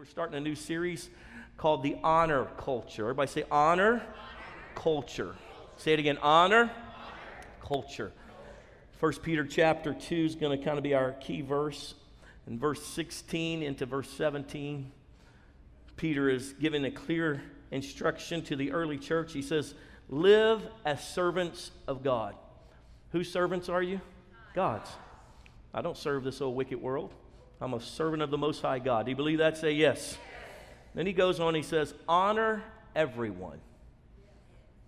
We're starting a new series called The Honor Culture. Everybody say honor, honor. culture. Say it again honor, honor. culture. First Peter chapter 2 is going to kind of be our key verse. In verse 16 into verse 17, Peter is giving a clear instruction to the early church. He says, Live as servants of God. Whose servants are you? God's. I don't serve this old wicked world. I'm a servant of the Most High God. Do you believe that? Say yes. Then he goes on, he says, Honor everyone.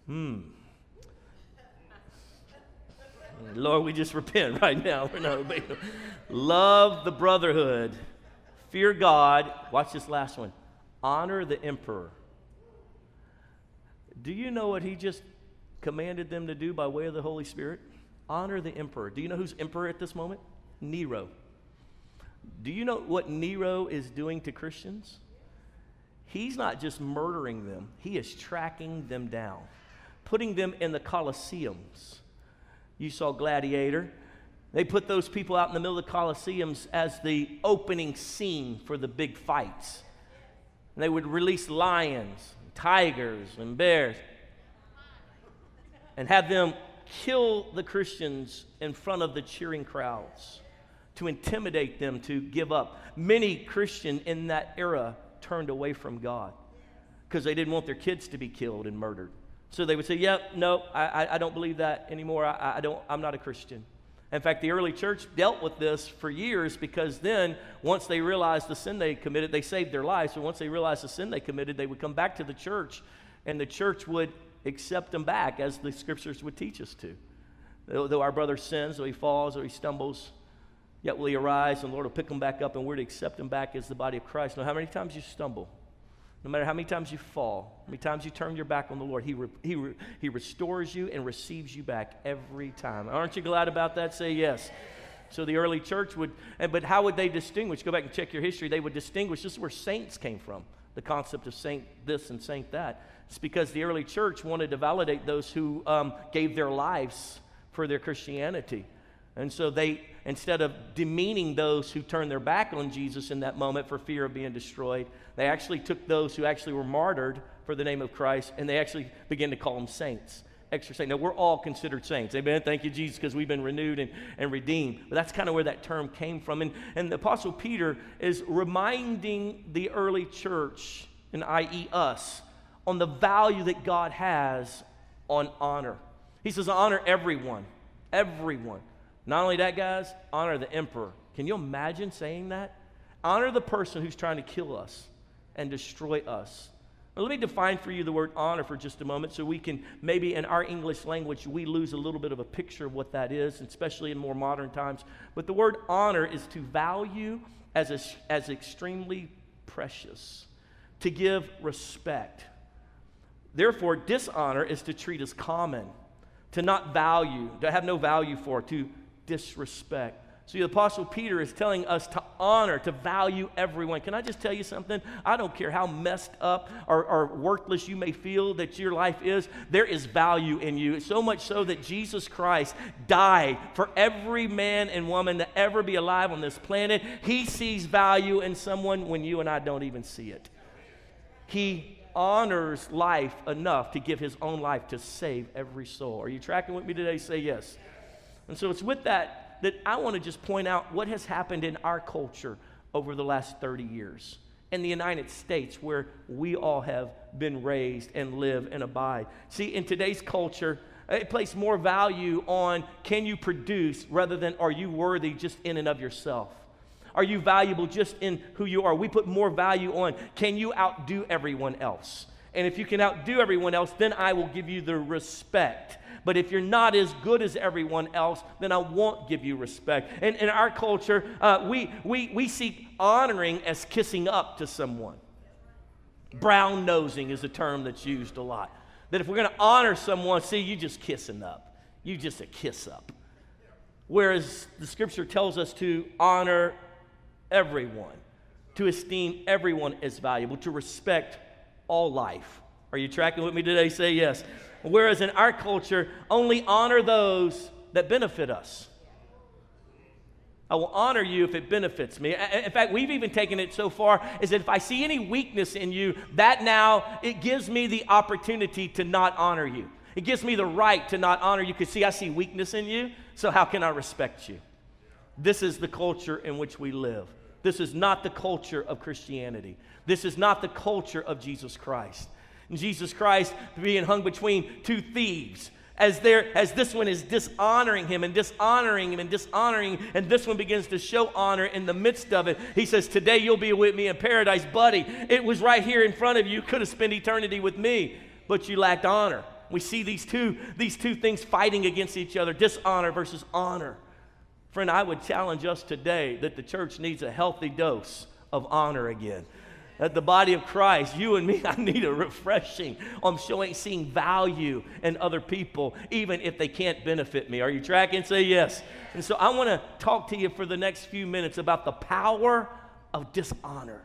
Hmm. Lord, we just repent right now. We're not obeying. Love the brotherhood. Fear God. Watch this last one. Honor the emperor. Do you know what he just commanded them to do by way of the Holy Spirit? Honor the emperor. Do you know who's emperor at this moment? Nero. Do you know what Nero is doing to Christians? He's not just murdering them, he is tracking them down, putting them in the Colosseums. You saw Gladiator. They put those people out in the middle of the Colosseums as the opening scene for the big fights. And they would release lions, tigers, and bears, and have them kill the Christians in front of the cheering crowds to intimidate them to give up. Many Christian in that era turned away from God because they didn't want their kids to be killed and murdered. So they would say, "Yep, yeah, no, I, I don't believe that anymore. I, I don't. I'm not a Christian." In fact, the early church dealt with this for years because then, once they realized the sin they committed, they saved their lives. So once they realized the sin they committed, they would come back to the church, and the church would accept them back, as the scriptures would teach us to. Though, though our brother sins, though he falls, or he stumbles, Yet will he arise, and the Lord will pick him back up, and we're to accept him back as the body of Christ. No matter how many times you stumble, no matter how many times you fall, how many times you turn your back on the Lord, he, re, he, re, he restores you and receives you back every time. Aren't you glad about that? Say yes. So the early church would, but how would they distinguish? Go back and check your history. They would distinguish. This is where saints came from. The concept of saint this and saint that. It's because the early church wanted to validate those who um, gave their lives for their Christianity. And so they, instead of demeaning those who turned their back on Jesus in that moment for fear of being destroyed, they actually took those who actually were martyred for the name of Christ and they actually began to call them saints. Extra saint. Now, we're all considered saints. Amen. Thank you, Jesus, because we've been renewed and, and redeemed. But that's kind of where that term came from. And, and the Apostle Peter is reminding the early church, and i.e., us, on the value that God has on honor. He says, honor everyone. Everyone. Not only that, guys, honor the emperor. Can you imagine saying that? Honor the person who's trying to kill us and destroy us. Now, let me define for you the word honor for just a moment so we can maybe in our English language we lose a little bit of a picture of what that is, especially in more modern times. But the word honor is to value as, a, as extremely precious, to give respect. Therefore, dishonor is to treat as common, to not value, to have no value for, to disrespect. So the Apostle Peter is telling us to honor, to value everyone. Can I just tell you something? I don't care how messed up or, or, worthless you may feel that your life is, there is value in you. So much so that Jesus Christ died for every man and woman to ever be alive on this planet. He sees value in someone when you and I don't even see it. He honors life enough to give his own life to save every soul. Are you tracking with me today? Say yes. And so it's with that that I want to just point out what has happened in our culture over the last 30 years in the United States where we all have been raised and live and abide. See, in today's culture, it places more value on can you produce rather than are you worthy just in and of yourself. Are you valuable just in who you are? We put more value on can you outdo everyone else? And if you can outdo everyone else, then I will give you the respect but if you're not as good as everyone else, then I won't give you respect. And in our culture, uh, we, we, we see honoring as kissing up to someone. Brown nosing is a term that's used a lot. That if we're going to honor someone, see, you just kissing up. You just a kiss up. Whereas the scripture tells us to honor everyone, to esteem everyone as valuable, to respect all life. Are you tracking with me today? Say yes. Whereas in our culture, only honor those that benefit us. I will honor you if it benefits me. In fact, we've even taken it so far as that if I see any weakness in you, that now it gives me the opportunity to not honor you. It gives me the right to not honor you because, see, I see weakness in you, so how can I respect you? This is the culture in which we live. This is not the culture of Christianity. This is not the culture of Jesus Christ. And Jesus Christ being hung between two thieves. As there as this one is dishonoring him and dishonoring him and dishonoring and this one begins to show honor in the midst of it he says today you'll be with me in paradise buddy. It was right here in front of you. You could have spent eternity with me but you lacked honor. We see these two these two things fighting against each other dishonor versus honor friend i would challenge us today that the church needs a healthy dose of honor again That the body of Christ, you and me, I need a refreshing on showing, seeing value in other people, even if they can't benefit me. Are you tracking? Say yes. And so I want to talk to you for the next few minutes about the power of dishonor.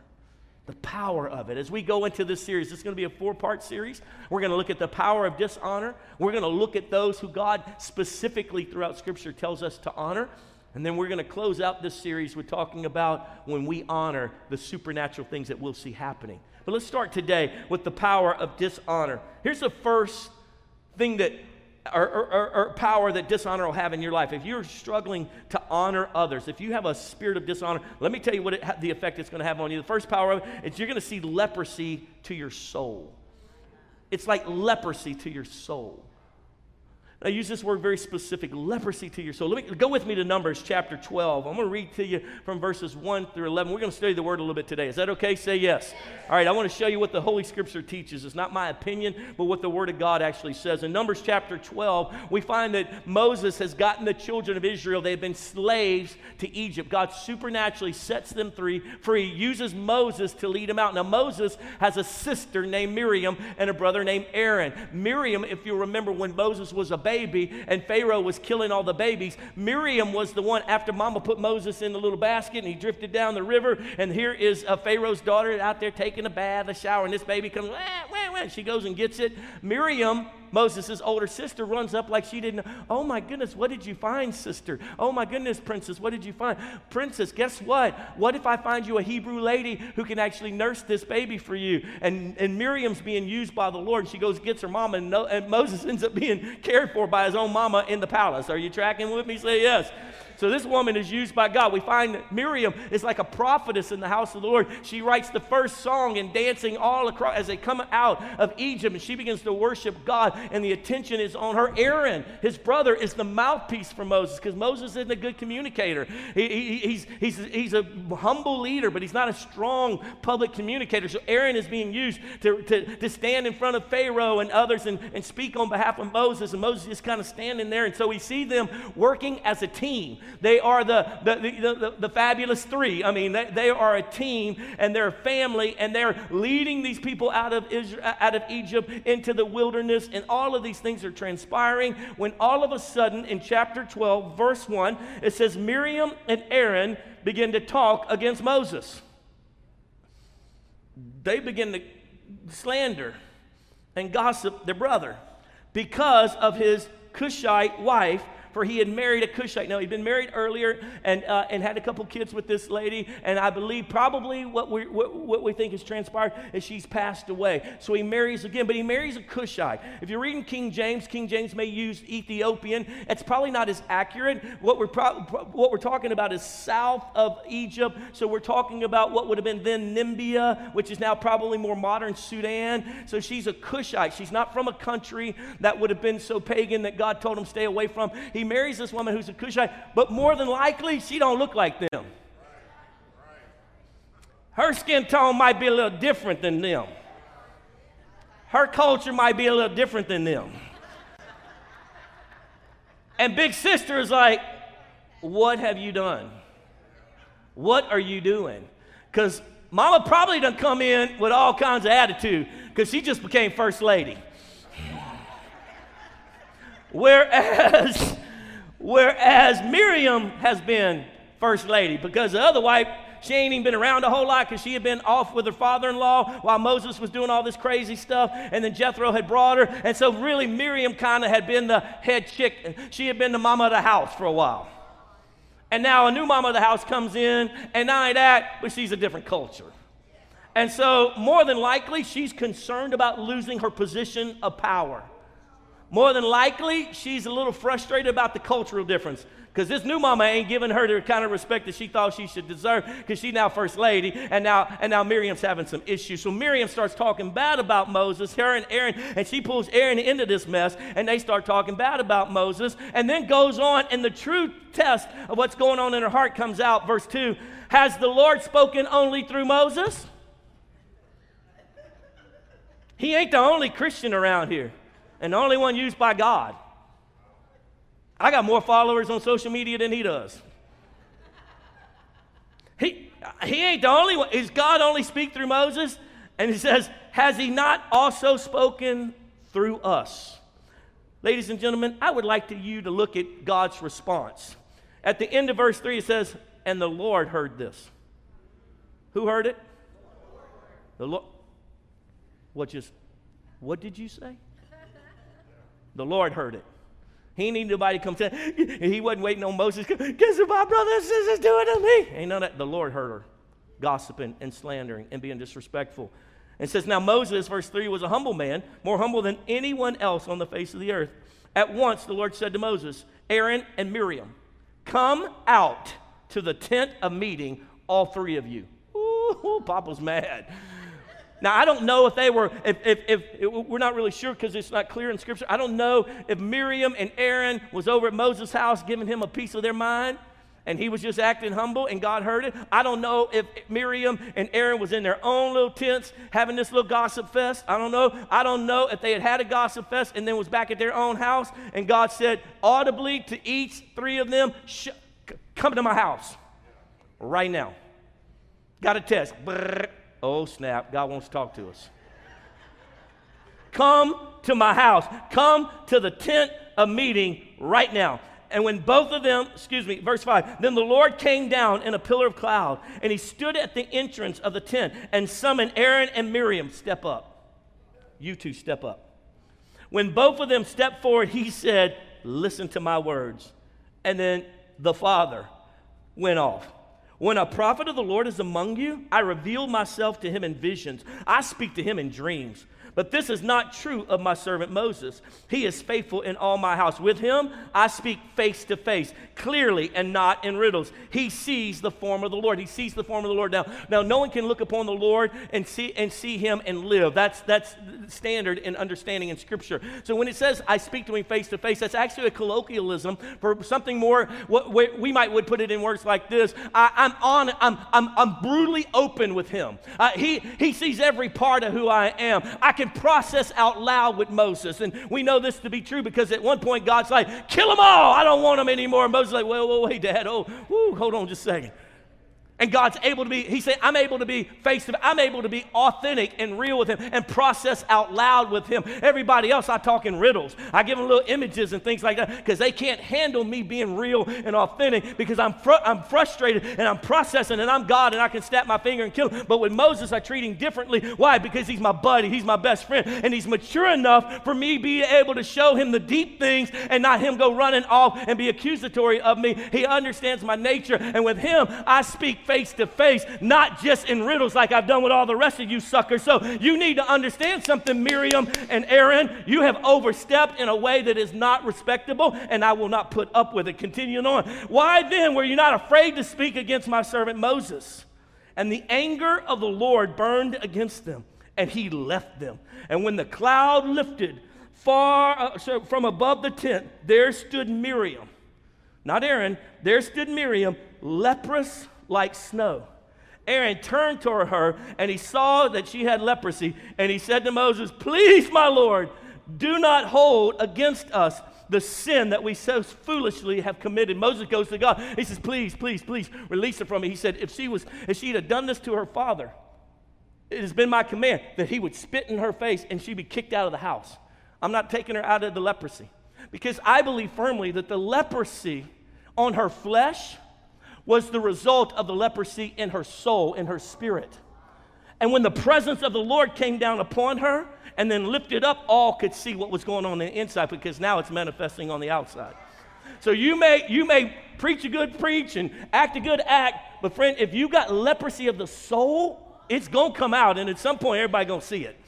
The power of it. As we go into this series, it's going to be a four part series. We're going to look at the power of dishonor. We're going to look at those who God specifically throughout Scripture tells us to honor. And then we're going to close out this series with talking about when we honor the supernatural things that we'll see happening. But let's start today with the power of dishonor. Here's the first thing that or, or, or, power that dishonor will have in your life. If you're struggling to honor others, if you have a spirit of dishonor, let me tell you what it, the effect it's going to have on you. The first power of it is you're going to see leprosy to your soul. It's like leprosy to your soul. I use this word very specific leprosy to your soul. Let me go with me to Numbers chapter 12. I'm going to read to you from verses 1 through 11. We're going to study the word a little bit today. Is that okay? Say yes. All right, I want to show you what the Holy Scripture teaches. It's not my opinion, but what the Word of God actually says. In Numbers chapter 12, we find that Moses has gotten the children of Israel. They have been slaves to Egypt. God supernaturally sets them free, free, uses Moses to lead them out. Now, Moses has a sister named Miriam and a brother named Aaron. Miriam, if you remember when Moses was a baby and Pharaoh was killing all the babies, Miriam was the one after mama put Moses in the little basket and he drifted down the river. And here is uh, Pharaoh's daughter out there taking taking a bath, a shower, and this baby comes, wah, wah, she goes and gets it. Miriam, Moses' older sister, runs up like she didn't. Oh my goodness, what did you find, sister? Oh my goodness, princess, what did you find? Princess, guess what? What if I find you a Hebrew lady who can actually nurse this baby for you? And, and Miriam's being used by the Lord. She goes, gets her mama, and, no, and Moses ends up being cared for by his own mama in the palace. Are you tracking with me? Say yes. So this woman is used by God. We find Miriam is like a prophetess in the house of the Lord. She writes the first song and dancing all across as they come out of Egypt and she begins to worship God and the attention is on her. Aaron, his brother, is the mouthpiece for Moses because Moses isn't a good communicator. He, he, he's, he's, he's a humble leader, but he's not a strong public communicator. So Aaron is being used to, to, to stand in front of Pharaoh and others and, and speak on behalf of Moses. And Moses is kind of standing there. And so we see them working as a team. They are the, the, the, the, the fabulous three. I mean, they, they are a team and they're a family and they're leading these people out of, Israel, out of Egypt into the wilderness. And all of these things are transpiring when all of a sudden in chapter 12, verse 1, it says Miriam and Aaron begin to talk against Moses. They begin to slander and gossip their brother because of his Cushite wife for he had married a Cushite. Now, he'd been married earlier and, uh, and had a couple kids with this lady, and I believe probably what we, what, what we think has transpired is she's passed away. So he marries again, but he marries a Cushite. If you're reading King James, King James may use Ethiopian. It's probably not as accurate. What we're, pro- what we're talking about is south of Egypt. So we're talking about what would have been then Nubia, which is now probably more modern Sudan. So she's a Cushite. She's not from a country that would have been so pagan that God told him stay away from. He marries this woman who's a Cushite, but more than likely, she don't look like them. Her skin tone might be a little different than them. Her culture might be a little different than them. And big sister is like, What have you done? What are you doing? Because mama probably done come in with all kinds of attitude because she just became first lady. Whereas Whereas Miriam has been first lady because the other wife, she ain't even been around a whole lot because she had been off with her father in law while Moses was doing all this crazy stuff. And then Jethro had brought her. And so, really, Miriam kind of had been the head chick. She had been the mama of the house for a while. And now a new mama of the house comes in, and not only that, but she's a different culture. And so, more than likely, she's concerned about losing her position of power. More than likely, she's a little frustrated about the cultural difference because this new mama ain't giving her the kind of respect that she thought she should deserve because she's now first lady and now and now Miriam's having some issues. So Miriam starts talking bad about Moses, her and Aaron, and she pulls Aaron into this mess and they start talking bad about Moses and then goes on and the true test of what's going on in her heart comes out. Verse 2 Has the Lord spoken only through Moses? He ain't the only Christian around here and the only one used by God. I got more followers on social media than he does. He, he ain't the only one. Is God only speak through Moses? And he says, Has he not also spoken through us? Ladies and gentlemen, I would like to you to look at God's response. At the end of verse 3, it says, And the Lord heard this. Who heard it? The Lord. What just, what did you say? The Lord heard it. He needed nobody to come tell He wasn't waiting on Moses. Guess what my brother and sisters doing to me? Ain't none of that. The Lord heard her gossiping and slandering and being disrespectful. And says, Now Moses, verse 3, was a humble man, more humble than anyone else on the face of the earth. At once the Lord said to Moses, Aaron and Miriam, come out to the tent of meeting, all three of you. Ooh, Papa's mad. Now, I don't know if they were, if, if, if, if we're not really sure because it's not clear in Scripture. I don't know if Miriam and Aaron was over at Moses' house giving him a piece of their mind and he was just acting humble and God heard it. I don't know if Miriam and Aaron was in their own little tents having this little gossip fest. I don't know. I don't know if they had had a gossip fest and then was back at their own house and God said audibly to each three of them, come to my house right now. Got a test. Brrr. Oh, snap. God wants to talk to us. Come to my house. Come to the tent of meeting right now. And when both of them, excuse me, verse 5, then the Lord came down in a pillar of cloud, and he stood at the entrance of the tent and summoned Aaron and Miriam, step up. You two step up. When both of them stepped forward, he said, Listen to my words. And then the Father went off. When a prophet of the Lord is among you, I reveal myself to him in visions. I speak to him in dreams. But this is not true of my servant Moses. He is faithful in all my house. With him, I speak face to face, clearly and not in riddles. He sees the form of the Lord. He sees the form of the Lord. Now, now no one can look upon the Lord and see and see him and live. That's that's standard in understanding in Scripture. So when it says I speak to him face to face, that's actually a colloquialism for something more. What we might would put it in words like this: I, am on. I'm, I'm I'm brutally open with him. Uh, he he sees every part of who I am. I can process out loud with Moses. And we know this to be true because at one point God's like, kill them all. I don't want them anymore. And Moses like, well, well, wait, Dad. Oh, whoo, hold on just a second. And God's able to be, he said, I'm able to be face to I'm able to be authentic and real with him and process out loud with him. Everybody else, I talk in riddles. I give them little images and things like that because they can't handle me being real and authentic because I'm, fr- I'm frustrated and I'm processing and I'm God and I can snap my finger and kill him. But with Moses, I treat him differently. Why? Because he's my buddy, he's my best friend, and he's mature enough for me being able to show him the deep things and not him go running off and be accusatory of me. He understands my nature, and with him, I speak face to face, not just in riddles like I've done with all the rest of you suckers. So you need to understand something, Miriam and Aaron. You have overstepped in a way that is not respectable, and I will not put up with it. Continuing on. Why then were you not afraid to speak against my servant Moses? And the anger of the Lord burned against them, and he left them. And when the cloud lifted far uh, so from above the tent, there stood Miriam, not Aaron, there stood Miriam, leprous like snow. Aaron turned toward her and he saw that she had leprosy. And he said to Moses, Please, my Lord, do not hold against us the sin that we so foolishly have committed. Moses goes to God. He says, Please, please, please release her from me. He said, If she was, if she had done this to her father, it has been my command that he would spit in her face and she'd be kicked out of the house. I'm not taking her out of the leprosy because I believe firmly that the leprosy on her flesh was the result of the leprosy in her soul, in her spirit. And when the presence of the Lord came down upon her and then lifted up, all could see what was going on, on the inside because now it's manifesting on the outside. So you may, you may preach a good preach and act a good act, but friend, if you got leprosy of the soul, it's to come out, and at some point, everybody to see it.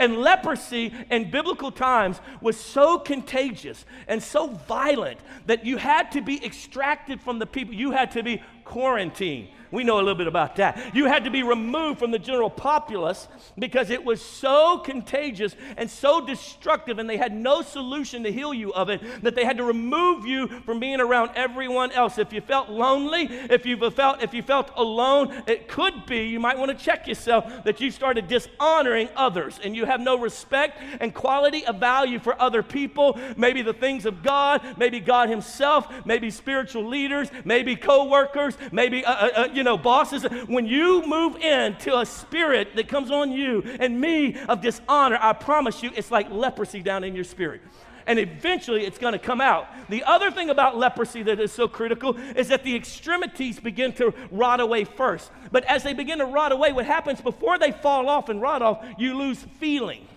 And leprosy in biblical times was so contagious and so violent that you had to be extracted from the people. You had to be quarantined. We know a little bit about that. You had to be removed from the general populace because it was so contagious and so destructive, and they had no solution to heal you of it that they had to remove you from being around everyone else. If you felt lonely, if you felt if you felt alone, it could be you might want to check yourself that you started dishonoring others and you have no respect and quality of value for other people, maybe the things of God, maybe God Himself, maybe spiritual leaders, maybe co-workers, maybe uh, uh, uh you know, bosses, when you move into a spirit that comes on you and me of dishonor, I promise you, it's like leprosy down in your spirit and eventually it's going to come out. The other thing about leprosy that is so critical is that the extremities begin to rot away first. But as they begin to rot away, what happens before they fall off and rot off, you lose feeling.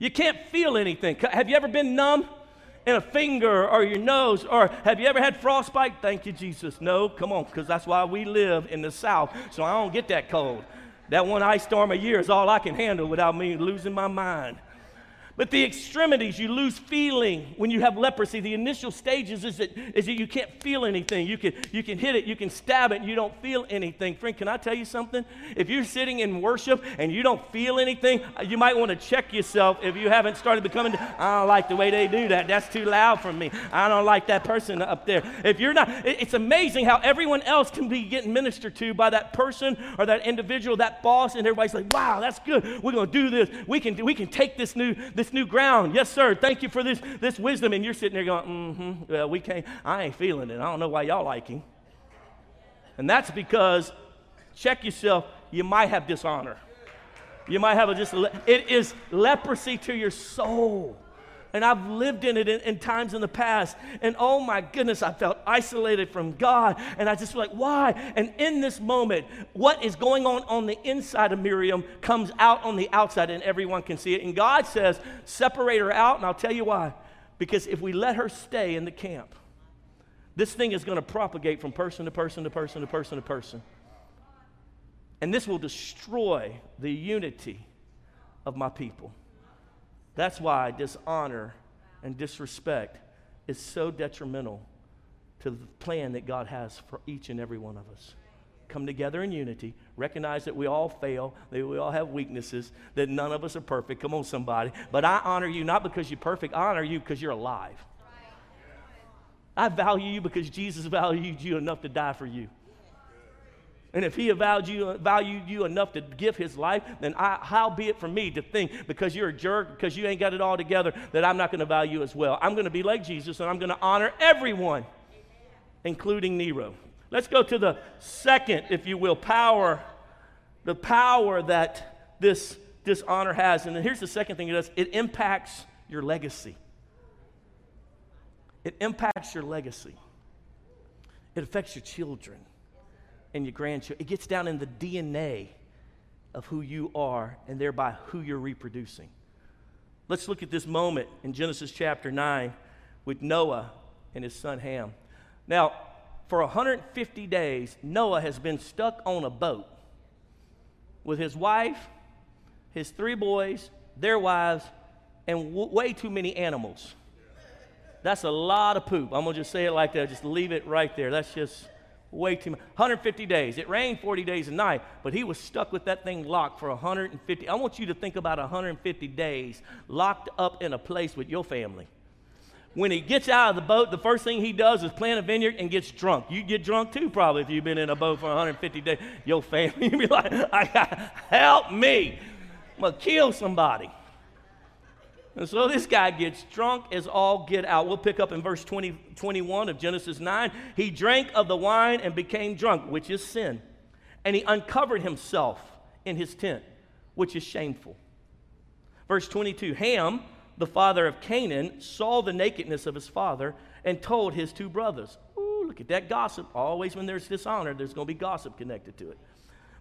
You can't feel anything. Have you ever been numb? In a finger or your nose? Or have you ever had frostbite? Thank you, Jesus. No, come on, because that's why we live in the South, so I don't get that cold. That one ice storm a year is all I can handle without me losing my mind. But the extremities, you lose feeling when you have leprosy. The initial stages is that, is that you can't feel anything. You can, you can hit it, you can stab it, and you don't feel anything. Friend, can I tell you something? If you're sitting in worship and you don't feel anything, uh, you might want to check yourself if you haven't started becoming, I don't like the way they do that. That's too loud for me. I don't like that person up there. If you're not, it's amazing how everyone else can be getting ministered to by that person or that individual, that boss, and everybody's like, wow, that's good. We're going to do this. We can, we can take this new, this new ground. Yes, sir. Thank you for this, this wisdom. And you're sitting there going, mm-hmm. Well, we can't, I ain't feeling it. I don't know why y'all like him. And that's because, check yourself, you might have dishonor. You might have a just, it is leprosy to your soul and I've lived in it in, in, times in the past. And oh my goodness, I felt isolated from God. And I just feel like, why? And in this moment, what is going on on the inside of Miriam comes out on the outside, and everyone can see it. And God says, separate her out. And I'll tell you why. Because if we let her stay in the camp, this thing is going to propagate from person to person to person to person to person. And this will destroy the unity of my people. That's why dishonor and disrespect is so detrimental to the plan that God has for each and every one of us. Come together in unity, recognize that we all fail, that we all have weaknesses, that none of us are perfect. Come on, somebody. But I honor you not because you're perfect, I honor you because you're alive. I value you because Jesus valued you enough to die for you. And if he valued you, valued you enough to give his life, then I, how be it for me to think because you're a jerk, because you ain't got it all together, that I'm not going to value you as well. I'm going to be like Jesus and I'm going to honor everyone, including Nero. Let's go to the second, if you will, power, the power that this dishonor has. And here's the second thing it does it impacts your legacy. It impacts your legacy, it affects your children and your grandchildren. It gets down in the DNA of who you are and thereby who you're reproducing. Let's look at this moment in Genesis chapter 9 with Noah and his son Ham. Now, for 150 days, Noah has been stuck on a boat with his wife, his three boys, their wives, and w- way too many animals. That's a lot of poop. I'm going to just say it like that. Just leave it right there. That's just way too much. 150 days. It rained 40 days a night, but he was stuck with that thing locked for 150. I want you to think about 150 days locked up in a place with your family. When he gets out of the boat, the first thing he does is plant a vineyard and gets drunk. You get drunk too, probably, if you've been in a boat for 150 days. Your family, you be like, help me. I'm going to kill somebody. And so this guy gets drunk as all get out. We'll pick up in verse 20, 21 of Genesis 9. He drank of the wine and became drunk, which is sin. And he uncovered himself in his tent, which is shameful. Verse 22 Ham, the father of Canaan, saw the nakedness of his father and told his two brothers. Ooh, look at that gossip. Always when there's dishonor, there's going to be gossip connected to it.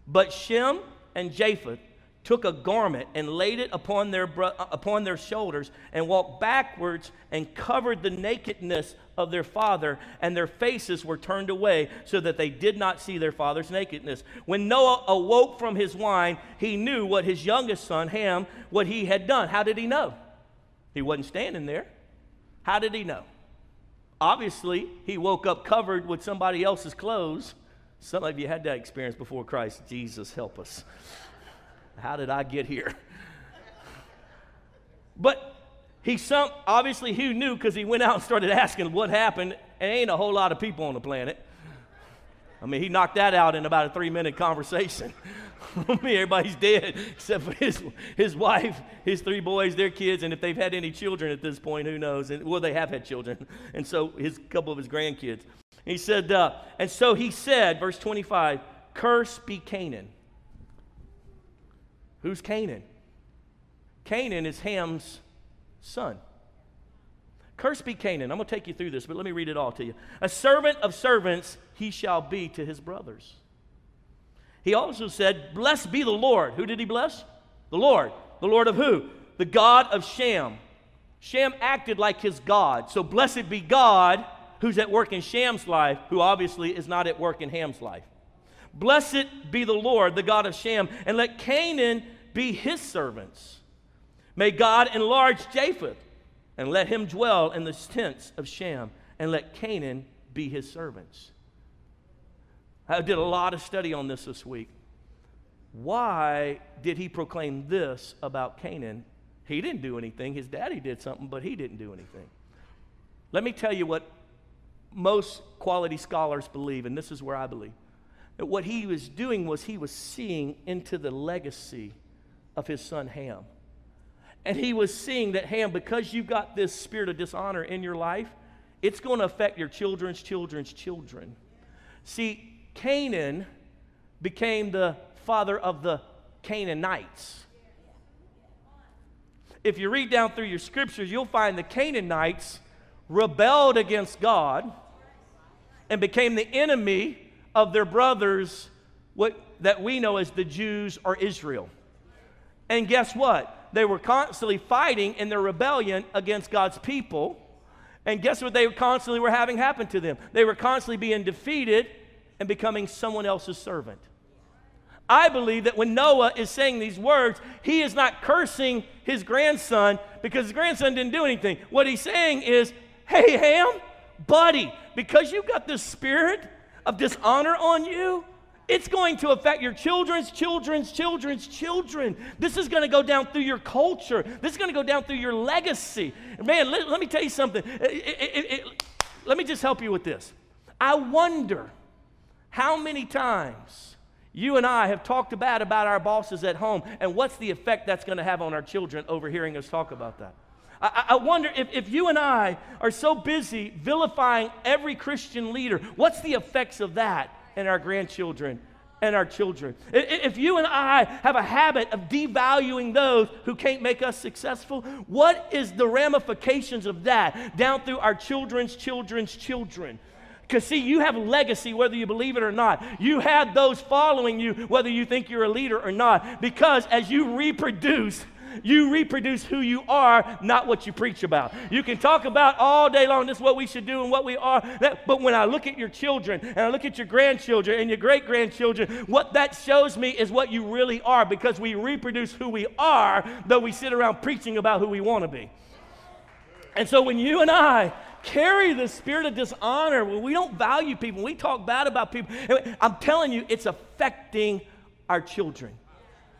But Shem and Japheth took a garment and laid it upon their, bro- uh, upon their shoulders and walked backwards and covered the nakedness of their father, and their faces were turned away so that they did not see their father's nakedness. When Noah awoke from his wine, he knew what his youngest son, Ham, what he had done. How did he know? He wasn't standing there. How did he know? Obviously, he woke up covered with somebody else's clothes. Some of you had that experience before Christ. Jesus, help us. How did I get here? But he some obviously he knew because he went out and started asking what happened. And ain't a whole lot of people on the planet. I mean, he knocked that out in about a three minute conversation. I mean, everybody's dead except for his, his wife, his three boys, their kids, and if they've had any children at this point, who knows? And, well, they have had children, and so his couple of his grandkids. He said, uh, and so he said, verse 25, curse be Canaan. Who's Canaan? Canaan is Ham's son. Curse be Canaan. I'm going to take you through this, but let me read it all to you. A servant of servants he shall be to his brothers. He also said, Blessed be the Lord. Who did he bless? The Lord. The Lord of who? The God of Shem. Shem acted like his God. So blessed be God who's at work in Shem's life, who obviously is not at work in Ham's life. Blessed be the Lord, the God of Shem, and let Canaan be his servants. May God enlarge Japheth, and let him dwell in the tents of Shem, and let Canaan be his servants. I did a lot of study on this this week. Why did he proclaim this about Canaan? He didn't do anything. His daddy did something, but he didn't do anything. Let me tell you what most quality scholars believe, and this is where I believe. That what he was doing was he was seeing into the legacy of his son Ham. And he was seeing that Ham, because you've got this spirit of dishonor in your life, it's going to affect your children's children's children. See, Canaan became the father of the Canaanites. If you read down through your scriptures, you'll find the Canaanites rebelled against God and became the enemy of their brothers, what, that we know as the Jews or Israel. And guess what? They were constantly fighting in their rebellion against God's people. And guess what they constantly were having happen to them? They were constantly being defeated and becoming someone else's servant. I believe that when Noah is saying these words, he is not cursing his grandson because his grandson didn't do anything. What he's saying is, hey, Ham, buddy, because you've got this spirit of dishonor on you, it's going to affect your children's children's children's children. This is going to go down through your culture. This is going to go down through your legacy. Man, let, let me tell you something. It, it, it, let me just help you with this. I wonder how many times you and I have talked bad about our bosses at home, and what's the effect that's going to have on our children overhearing us talk about that? I, I wonder if, if you and I are so busy vilifying every Christian leader, what's the effects of that in our grandchildren and our children. If you and I have a habit of devaluing those who can't make us successful, what is the ramifications of that down through our children's children's children? Because, see, you have a legacy whether you believe it or not. You have those following you whether you think you're a leader or not. Because as you reproduce, you reproduce who you are, not what you preach about. You can talk about all day long, this is what we should do and what we are. That, but when I look at your children and I look at your grandchildren and your great grandchildren, what that shows me is what you really are because we reproduce who we are, though we sit around preaching about who we want to be. And so when you and I carry the spirit of dishonor, when we don't value people, we talk bad about people, I'm telling you, it's affecting our children.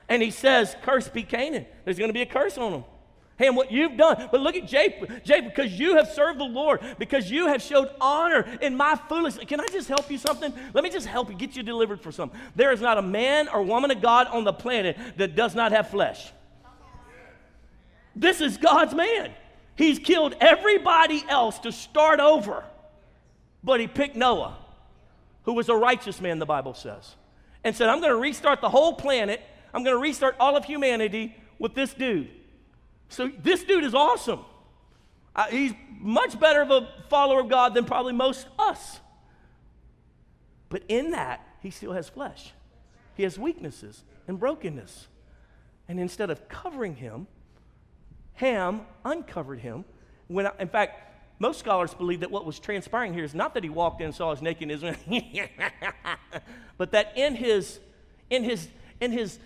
And he says, Curse be Canaan. There's going to be a curse on them. Hey, and what you've done, but look at Japheth, Japheth, because you have served the Lord, because you have showed honor in my foolishness. Can I just help you something? Let me just help you, get you delivered for something. There is not a man or woman of God on the planet that does not have flesh. This is God's man. He's killed everybody else to start over, but he picked Noah, who was a righteous man, the Bible says, and said, I'm going to restart the whole planet. I'm going to restart all of humanity with this dude. So this dude is awesome. Uh, he's much better of a follower of God than probably most us. But in that, he still has flesh. He has weaknesses and brokenness. And instead of covering him, Ham uncovered him. When I, in fact, most scholars believe that what was transpiring here is not that he walked in and saw his nakedness, but that in his, in his, in his,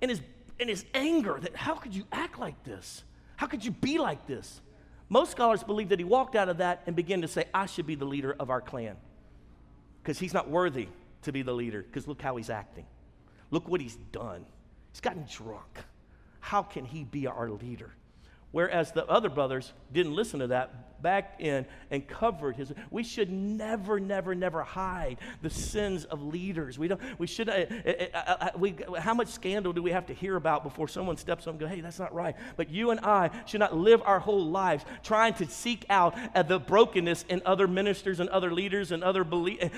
in his, in his anger, that how could you act like this? How could you be like this? Most scholars believe that he walked out of that and began to say, I should be the leader of our clan. Because he's not worthy to be the leader, because look how he's acting. Look what he's done. He's gotten drunk. How can he be our leader? Whereas the other brothers didn't listen to that, back in and covered his. We should never, never, never hide the sins of leaders. We don't. We should. Uh, uh, uh, uh, we, how much scandal do we have to hear about before someone steps up and go, "Hey, that's not right"? But you and I should not live our whole lives trying to seek out the brokenness in other ministers and other leaders and other believers.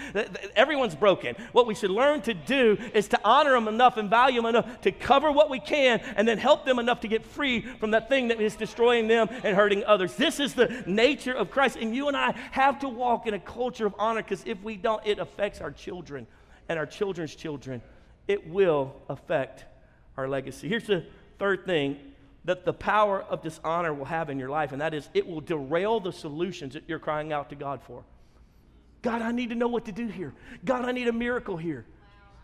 Everyone's broken. What we should learn to do is to honor them enough and value them enough to cover what we can, and then help them enough to get free from that thing that is destroying them and hurting others. This is the nature of Christ. And you and I have to walk in a culture of honor because if we don't, it affects our children and our children's children. It will affect our legacy. Here's the third thing that the power of dishonor will have in your life, and that is it will derail the solutions that you're crying out to God for. God, I need to know what to do here. God, I need a miracle here.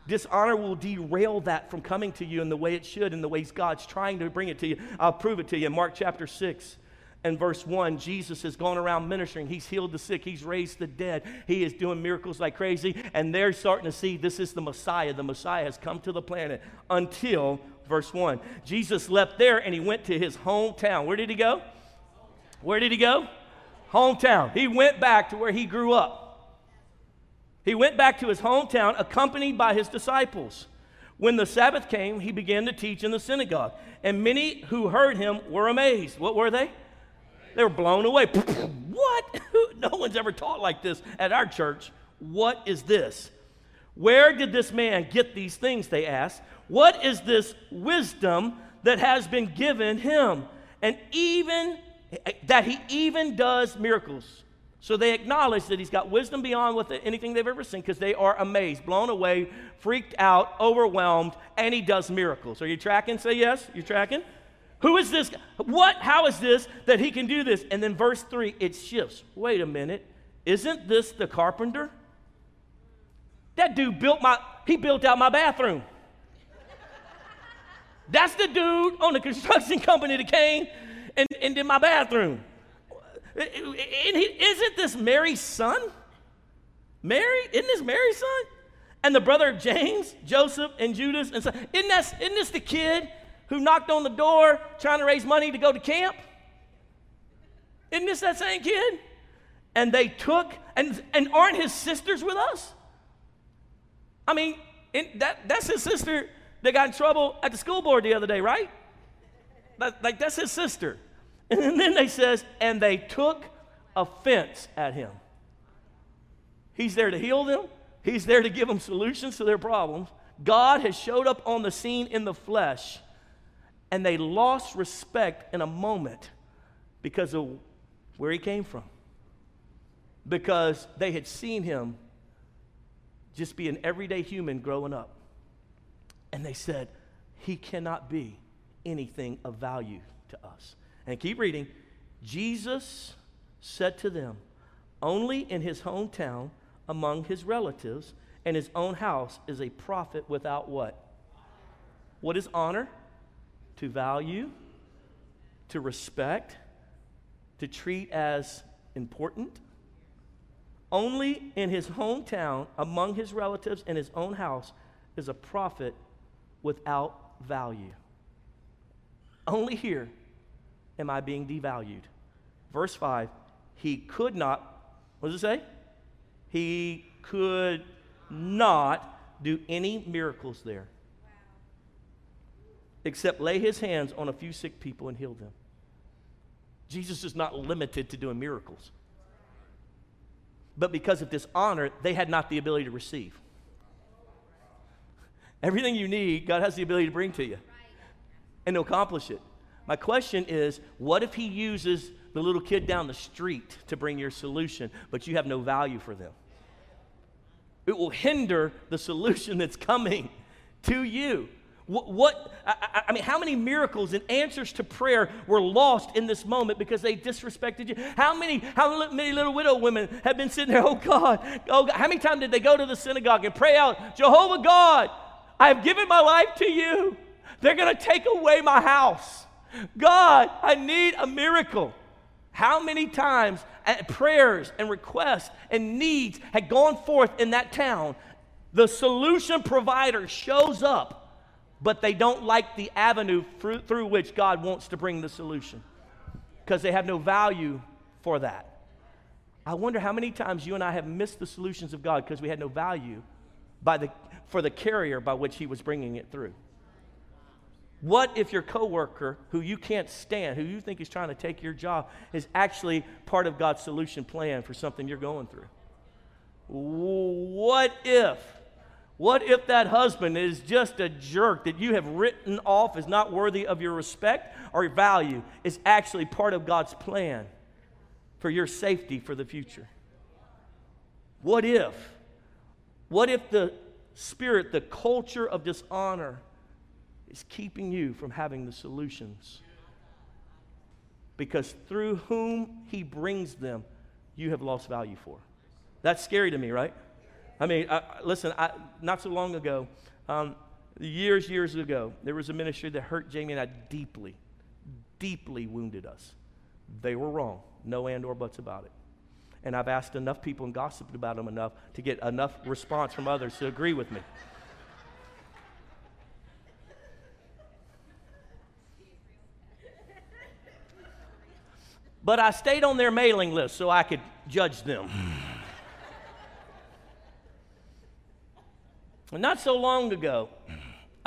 Dishonor will derail that from coming to you in the way it should, in the ways God's trying to bring it to you. I'll prove it to you. In Mark chapter 6 and verse 1, Jesus has gone around ministering. He's healed the sick, he's raised the dead, he is doing miracles like crazy, and they're starting to see this is the Messiah. The Messiah has come to the planet until verse 1. Jesus left there and he went to his hometown. Where did he go? Where did he go? Hometown. He went back to where he grew up. He went back to his hometown accompanied by his disciples. When the Sabbath came, he began to teach in the synagogue, and many who heard him were amazed. What were they? They were blown away. what? no one's ever taught like this at our church. What is this? Where did this man get these things? They asked. What is this wisdom that has been given him? And even that he even does miracles. So they acknowledge that he's got wisdom beyond what anything they've ever seen because they are amazed, blown away, freaked out, overwhelmed, and he does miracles. Are you tracking? Say yes. You're tracking? Who is this? What? How is this that he can do this? And then verse 3, it shifts. Wait a minute. Isn't this the carpenter? That dude built my, he built out my bathroom. That's the dude on the construction company that came and, and did my bathroom. And he, isn't this Mary's son? Mary? Isn't this Mary's son? And the brother of James, Joseph, and Judas. And so, isn't, that, isn't this the kid who knocked on the door trying to raise money to go to camp? Isn't this that same kid? And they took, and, and aren't his sisters with us? I mean, that, that's his sister that got in trouble at the school board the other day, right? That, like, that's his sister. And then they says, and they took offense at him. He's there to heal them. He's there to give them solutions to their problems. God has showed up on the scene in the flesh and they lost respect in a moment because of where he came from. Because they had seen him just be an everyday human growing up. And they said, he cannot be anything of value to us. And keep reading. Jesus said to them, Only in his hometown, among his relatives, and his own house is a prophet without what? What is honor? To value, to respect, to treat as important. Only in his hometown, among his relatives, in his own house, is a prophet without value. Only here am I being devalued. Verse 5 He could not, what does it say? He could not do any miracles there except lay his hands on a few sick people and heal them. Jesus is not limited to doing miracles. But because of this honor, they had not the ability to receive. Everything you need, God has the ability to bring to you and to accomplish it. My question is what if He uses the little kid down the street to bring your solution, but you have no value for them? It will hinder the solution that's coming to you. What, what I, I, mean, how many miracles and answers to prayer were lost in this moment because they disrespected you? How many, how many little widow women have been sitting there, oh God, oh God. How many times did they go to the synagogue and pray out, Jehovah God, I have given my life to you. They're going to take away my house. God, I need a miracle. How many times uh, prayers and requests and needs had gone forth in that town? The solution provider shows up, but they don't like the avenue through, which God wants to bring the solution because they have no value for that. I wonder how many times you and I have missed the solutions of God because we had no value by the, for the carrier by which He was bringing it through. What if your coworker, who you can't stand, who you think is trying to take your job, is actually part of God's solution plan for something you're going through? What if? What if that husband is just a jerk that you have written off as not worthy of your respect or value is actually part of God's plan for your safety for the future? What if? What if the spirit, the culture of dishonor, is keeping you from having the solutions. Because through whom he brings them, you have lost value for. That's scary to me, right? I mean, I, listen, I, not so long ago, um, years, years ago, there was a ministry that hurt Jamie and I deeply, deeply wounded us. They were wrong. No and or buts about it. And I've asked enough people and gossiped about them enough to get enough response from others to agree with me. But I stayed on their mailing list so I could judge them. Not so long ago,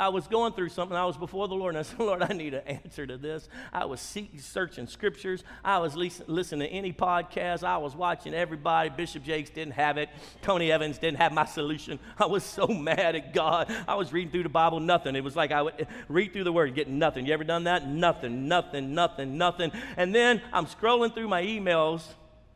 I was going through something. I was before the Lord, and I said, Lord, I need an answer to this. I was seeking, searching scriptures. I was listening to any podcast. I was watching everybody. Bishop Jakes didn't have it. Tony Evans didn't have my solution. I was so mad at God. I was reading through the Bible, nothing. It was like I would eh, read through the Word, get nothing. You ever done that? Nothing, nothing, nothing, nothing. And then I'm scrolling through my emails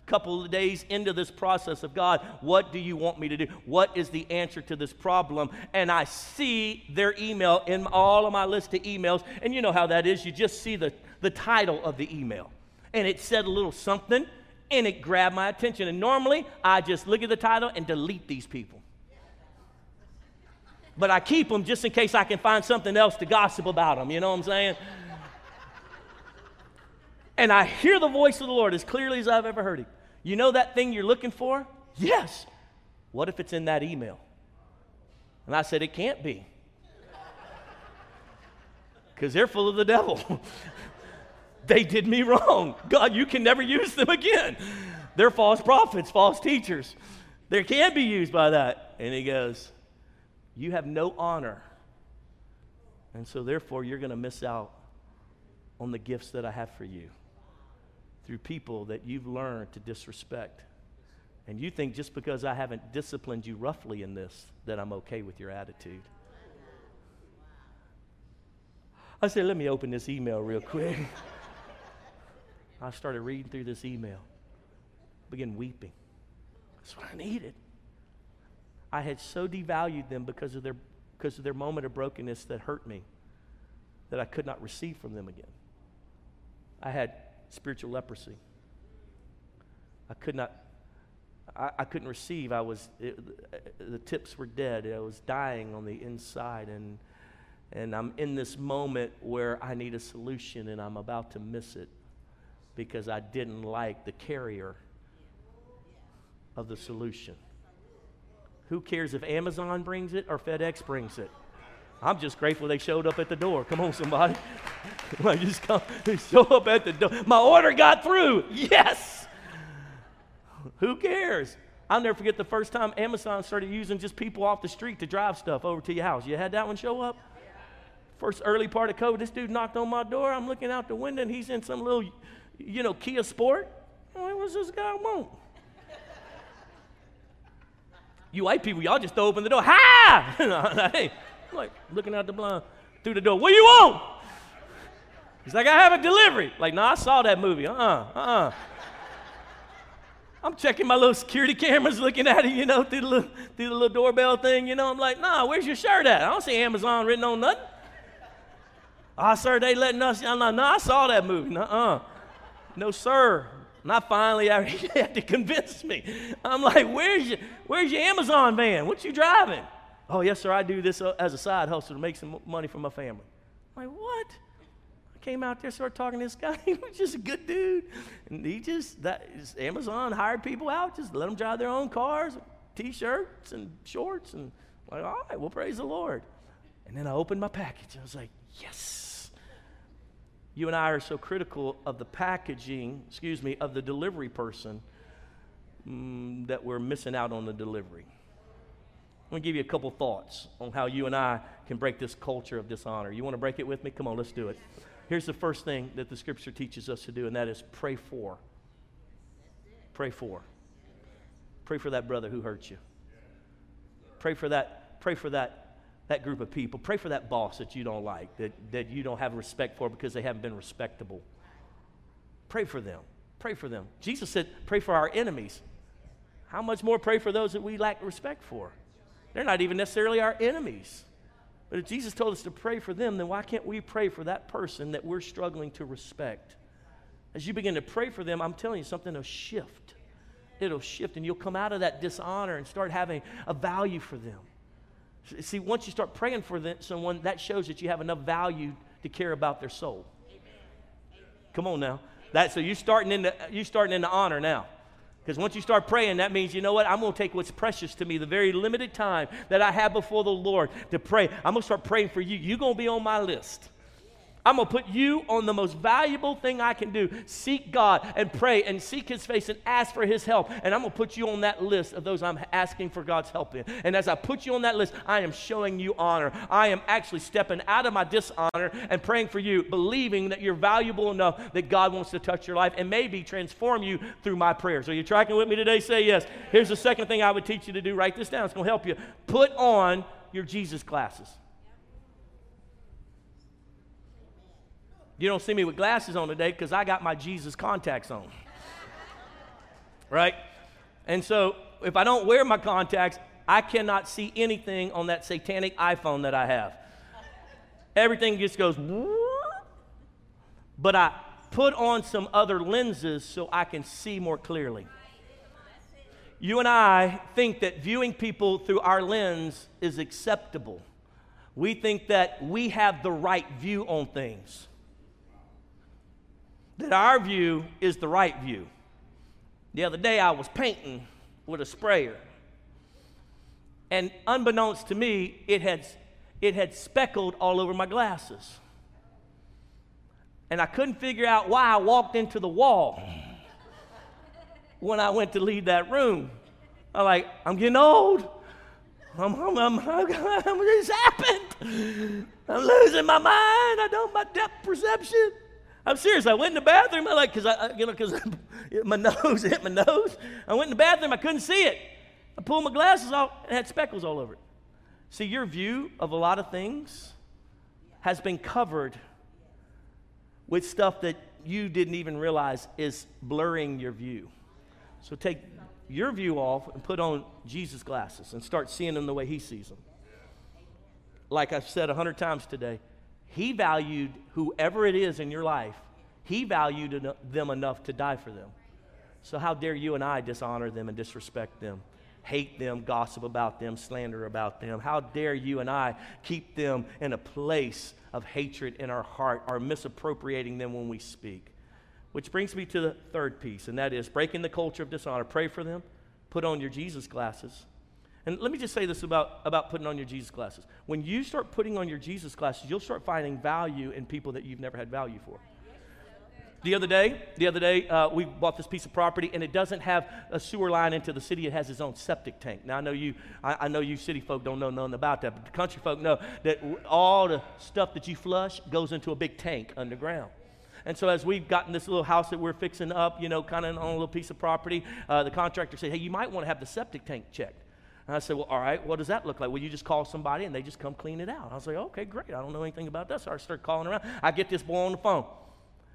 couple of days into this process of God, what do you want me to do? What is the answer to this problem? And I see their email in all of my list of emails. And you know how that is. You just see the, the title of the email. And it said a little something, and it grabbed my attention. And normally, I just look at the title and delete these people. But I keep them just in case I can find something else to gossip about them. You know what I'm saying? And I hear the voice of the Lord as clearly as I've ever heard it. You know that thing you're looking for? Yes. What if it's in that email? And I said, It can't be. Because they're full of the devil. they did me wrong. God, you can never use them again. They're false prophets, false teachers. They can't be used by that. And he goes, You have no honor. And so, therefore, you're going to miss out on the gifts that I have for you through people that you've learned to disrespect. And you think just because I haven't disciplined you roughly in this, that I'm okay with your attitude. I said, let me open this email real quick. I started reading through this email, began weeping. That's what I needed. I had so devalued them because of their, because of their moment of brokenness that hurt me that I could not receive from them again. I had spiritual leprosy. I could not, I, I couldn't receive. I was, it, the tips were dead. I was dying on the inside. And, and I'm in this moment where I need a solution and I'm about to miss it because I didn't like the carrier of the solution. Who cares if Amazon brings it or FedEx brings it? I'm just grateful they showed up at the door. Come on, somebody. Just come, show up at the door. My order got through. Yes. Who cares? I'll never forget the first time Amazon started using just people off the street to drive stuff over to your house. You had that one show up? First early part of COVID, this dude knocked on my door. I'm looking out the window and he's in some little, you know, Kia Sport. Like, what's this guy want? You white people, y'all just open the door. Ha! like looking out the blind through the door. What do you want? He's like, I have a delivery. Like, no, I saw that movie. Uh-uh, uh-uh. I'm checking my little security cameras, looking at it, you know, through the little, through the little doorbell thing. You know, I'm like, nah, where's your shirt at? I don't see Amazon written on nothing. Oh, sir, they letting us. No, no, I saw that movie. Uh-uh. No, sir. I finally had to convince me. I'm like, where's your, where's your Amazon van? What you driving? Oh, yes, sir, I do this uh, as a side hustle to make some money for my family. I'm like, what? I came out there, started talking to this guy. He was just a good dude. And he just, that Amazon hired people out, just let them drive their own cars, t-shirts and shorts. And I'm like, all right, well, praise the Lord. And then I opened my package. I was like, yes. You and I are so critical of the packaging, excuse me, of the delivery person mm, that we're missing out on the delivery. I'm going to give you a couple thoughts on how you and I can break this culture of dishonor. You want to break it with me? Come on, let's do it. Here's the first thing that the scripture teaches us to do, and that is pray for. Pray for. Pray for that brother who hurt you. Pray for that, pray for that, that group of people. Pray for that boss that you don't like, that, that you don't have respect for because they haven't been respectable. Pray for them. Pray for them. Jesus said, pray for our enemies. How much more pray for those that we lack respect for? They're not even necessarily our enemies. But if Jesus told us to pray for them, then why can't we pray for that person that we're struggling to respect? As you begin to pray for them, I'm telling you something will shift. It'll shift, and you'll come out of that dishonor and start having a value for them. See, once you start praying for them, someone, that shows that you have enough value to care about their soul. Come on now. That, so you're starting, into, you're starting into honor now. Because once you start praying, that means, you know what? I'm going to take what's precious to me, the very limited time that I have before the Lord to pray. I'm going to start praying for you. You're going to be on my list. I'm going to put you on the most valuable thing I can do. Seek God and pray and seek His face and ask for His help. And I'm going to put you on that list of those I'm asking for God's help in. And as I put you on that list, I am showing you honor. I am actually stepping out of my dishonor and praying for you, believing that you're valuable enough that God wants to touch your life and maybe transform you through my prayers. Are you tracking with me today? Say yes. Here's the second thing I would teach you to do. Write this down, it's going to help you. Put on your Jesus glasses. You don't see me with glasses on today because I got my Jesus contacts on. Right? And so if I don't wear my contacts, I cannot see anything on that satanic iPhone that I have. Everything just goes, but I put on some other lenses so I can see more clearly. You and I think that viewing people through our lens is acceptable. We think that we have the right view on things that our view is the right view. The other day I was painting with a sprayer. And unbeknownst to me, it had, it had speckled all over my glasses. And I couldn't figure out why I walked into the wall when I went to leave that room. I'm like, I'm getting old. I'm, I'm, I'm, I'm, this happened. I'm losing my mind. I don't my depth perception. I'm serious. I went in the bathroom. I like because I, you know, because my nose hit my nose. I went in the bathroom. I couldn't see it. I pulled my glasses off and had speckles all over it. See, your view of a lot of things has been covered with stuff that you didn't even realize is blurring your view. So take your view off and put on Jesus' glasses and start seeing them the way he sees them. Like I've said a hundred times today, he valued whoever it is in your life, He valued them enough to die for them. So, how dare you and I dishonor them and disrespect them, hate them, gossip about them, slander about them? How dare you and I keep them in a place of hatred in our heart or misappropriating them when we speak? Which brings me to the third piece, and that is breaking the culture of dishonor. Pray for them, put on your Jesus glasses, and let me just say this about, about putting on your Jesus glasses. When you start putting on your Jesus glasses, you'll start finding value in people that you've never had value for. The other day, the other day, uh, we bought this piece of property, and it doesn't have a sewer line into the city. It has its own septic tank. Now I know you, I, I, know you city folk don't know nothing about that, but the country folk know that all the stuff that you flush goes into a big tank underground. And so as we've gotten this little house that we're fixing up, you know, kind of on a little piece of property, uh, the contractor said, "Hey, you might want to have the septic tank checked." And I said, Well, all right, what does that look like? Well, you just call somebody and they just come clean it out. I was like, Okay, great. I don't know anything about that. So I started calling around. I get this boy on the phone.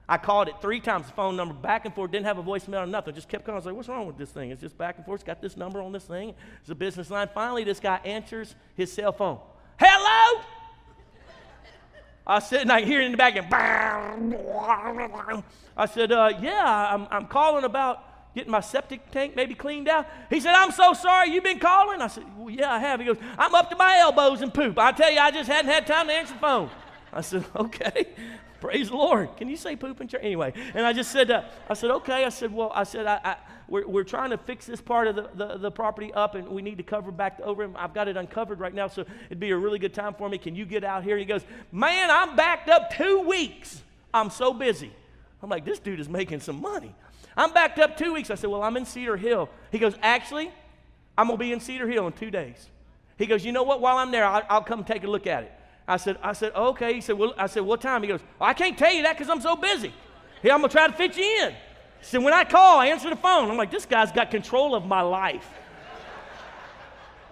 I called it three times, the phone number back and forth, didn't have a voicemail or nothing. Just kept calling. I was like, What's wrong with this thing? It's just back and forth. It's got this number on this thing. It's a business line. Finally, this guy answers his cell phone. Hello? I said, and I hear it in the back, and I said, uh, yeah, I'm, I'm calling about getting my septic tank maybe cleaned out. He said, I'm so sorry, you've been calling? I said, well, yeah, I have. He goes, I'm up to my elbows in poop. I tell you, I just hadn't had time to answer the phone. I said, okay, praise the Lord. Can you say poop in church? Anyway, and I just said, uh, I said, okay. I said, well, I said, I, I we're, we're trying to fix this part of the, the, the, property up and we need to cover back over him. I've got it uncovered right now, so it'd be a really good time for me. Can you get out here? He goes, man, I'm backed up two weeks. I'm so busy. I'm like, this dude is making some money. I'm backed up two weeks. I said, well, I'm in Cedar Hill. He goes, actually, I'm going to be in Cedar Hill in two days. He goes, you know what? While I'm there, I'll, I'll come take a look at it. I said, I said, okay. He said, well, I said, what time? He goes, I can't tell you that because I'm so busy. Hey, I'm going to try to fit you in. He said, when I call, I answer the phone. I'm like, this guy's got control of my life.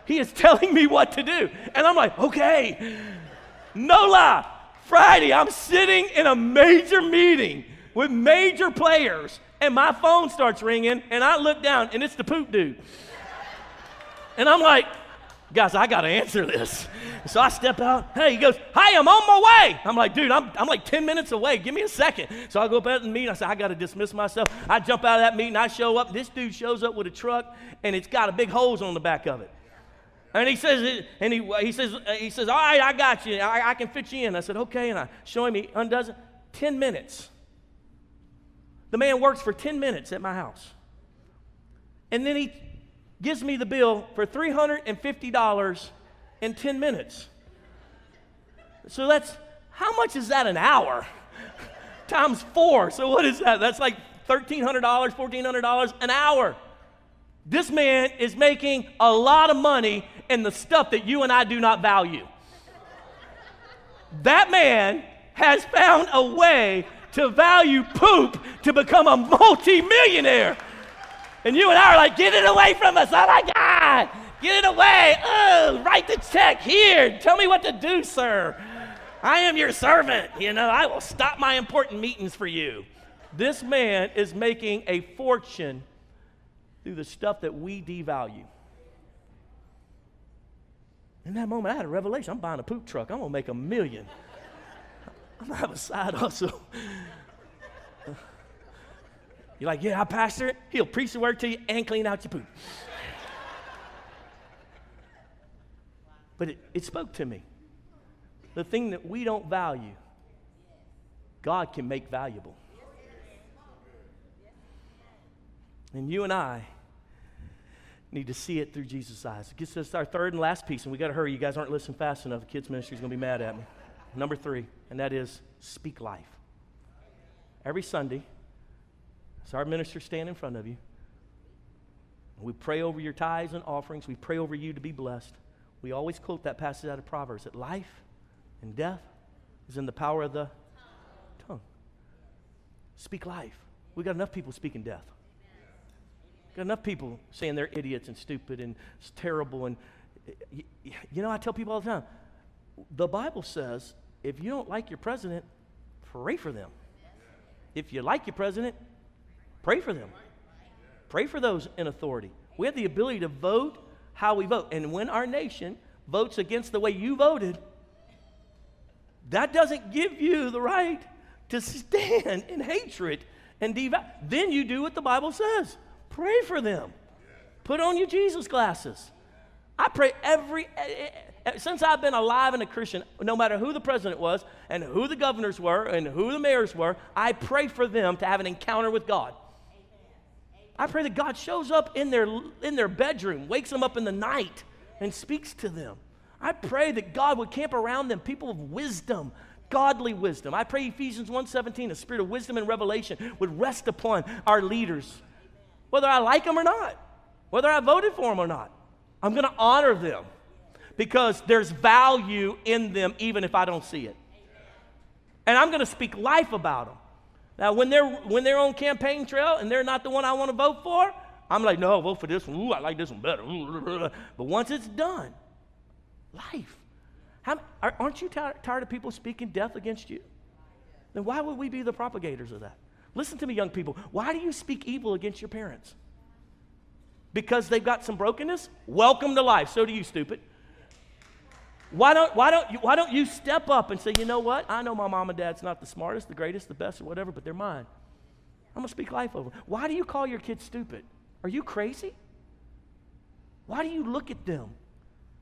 he is telling me what to do. And I'm like, okay. No lie. Friday, I'm sitting in a major meeting with major players, and my phone starts ringing, and I look down, and it's the poop dude. And I'm like, guys, I got to answer this. So I step out. Hey, he goes, Hi, I'm on my way. I'm like, dude, I'm, I'm like 10 minutes away. Give me a second. So I go up at the meeting. I say, I got to dismiss myself. I jump out of that meeting. I show up. This dude shows up with a truck, and it's got a big hose on the back of it. And he says, and he, he says, he says, all right, I got you. I, I can fit you in. I said, okay. And I show him, he undoes it. 10 minutes. The man works for 10 minutes at my house. And then he gives me the bill for $350 in 10 minutes. So that's, how much is that an hour? Times four. So what is that? That's like $1,300, $1,400 an hour. This man is making a lot of money in the stuff that you and I do not value. That man has found a way to value poop to become a multi-millionaire. And you and I are like, get it away from us. Oh my God. Get it away. Oh, write the check here. Tell me what to do, sir. I am your servant. You know, I will stop my important meetings for you. This man is making a fortune through the stuff that we devalue. In that moment, I had a revelation. I'm buying a poop truck. I'm going to make a million. I'm to have a side hustle. You're like, yeah, I pastor. He'll preach the word to you and clean out your poop. But it, it spoke to me. The thing that we don't value, God can make valuable. And you and I need to see it through Jesus' eyes. It gets us our third and last piece, and we got to hurry. You guys aren't listening fast enough. The kids' ministry is going to be mad at me. Number three, and that is speak life. Every Sunday, as our ministers stand in front of you, we pray over your tithes and offerings. We pray over you to be blessed. We always quote that passage out of Proverbs that life and death is in the power of the tongue. Speak life. We got enough people speaking death. Got enough people saying they're idiots and stupid and terrible. And you know, I tell people all the time the Bible says if you don't like your president, pray for them. If you like your president, pray for them. Pray for those in authority. We have the ability to vote how we vote. And when our nation votes against the way you voted, that doesn't give you the right to stand in hatred and devour. Then you do what the Bible says pray for them. Put on your Jesus glasses. I pray every, Eh, since I've been alive and a Christian, no matter who the president was and who the governors were and who the mayors were, I pray for them to have an encounter with God. I pray that God shows up in their, in their bedroom, wakes them up in the night, and speaks to them. I pray that God would camp around them, people of wisdom, godly wisdom. I pray Ephesians 1:17, a spirit of wisdom and revelation would rest upon our leaders. Whether I like them or not, whether I voted for them or not. I'm going to honor them because there's value in them even if I don't see it. And I'm going to speak life about them. Now, when they're, when they're on campaign trail and they're not the one I want to vote for, I'm like, no, vote for this one. Ooh, I like this one better. But once it's done, life. How, aren't you tired, tired of people speaking death against you? Then why would we be the propagators of that? Listen to me, young people. Why do you speak evil against your parents? Because they've got some brokenness? Welcome to life. So do you, stupid. Why don't, why, don't you, why don't you step up and say, you know what? I know my mom and dad's not the smartest, the greatest, the best, or whatever, but they're mine. I'm going to speak life over. Why do you call your kids stupid? Are you crazy? Why do you look at them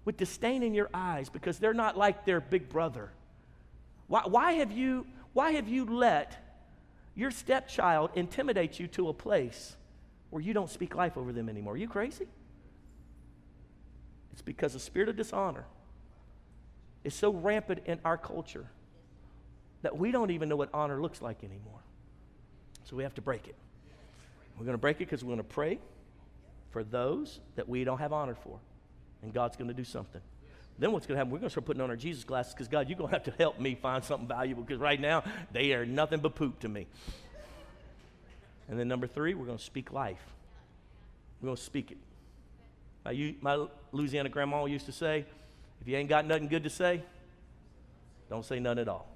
with disdain in your eyes because they're not like their big brother? Why, why, have, you, why have you let your stepchild intimidate you to a place where you don't speak life over them anymore? Are you crazy? It's because the spirit of dishonor is so rampant in our culture that we don't even know what honor looks like anymore. So we have to break it. We're going to break it because we're going to pray for those that we don't have honor for. And God's going to do something. Then what's going to happen? We're going to start putting on our Jesus glasses because God, you're going to have to help me find something valuable because right now they are nothing but poop to me. And then number three, we're going to speak life. We're going to speak it. My, my Louisiana grandma used to say, if you ain't got nothing good to say, don't say none at all.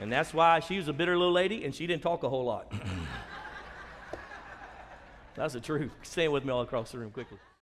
And that's why she was a bitter little lady and she didn't talk a whole lot. that's the truth. Stand with me all across the room quickly.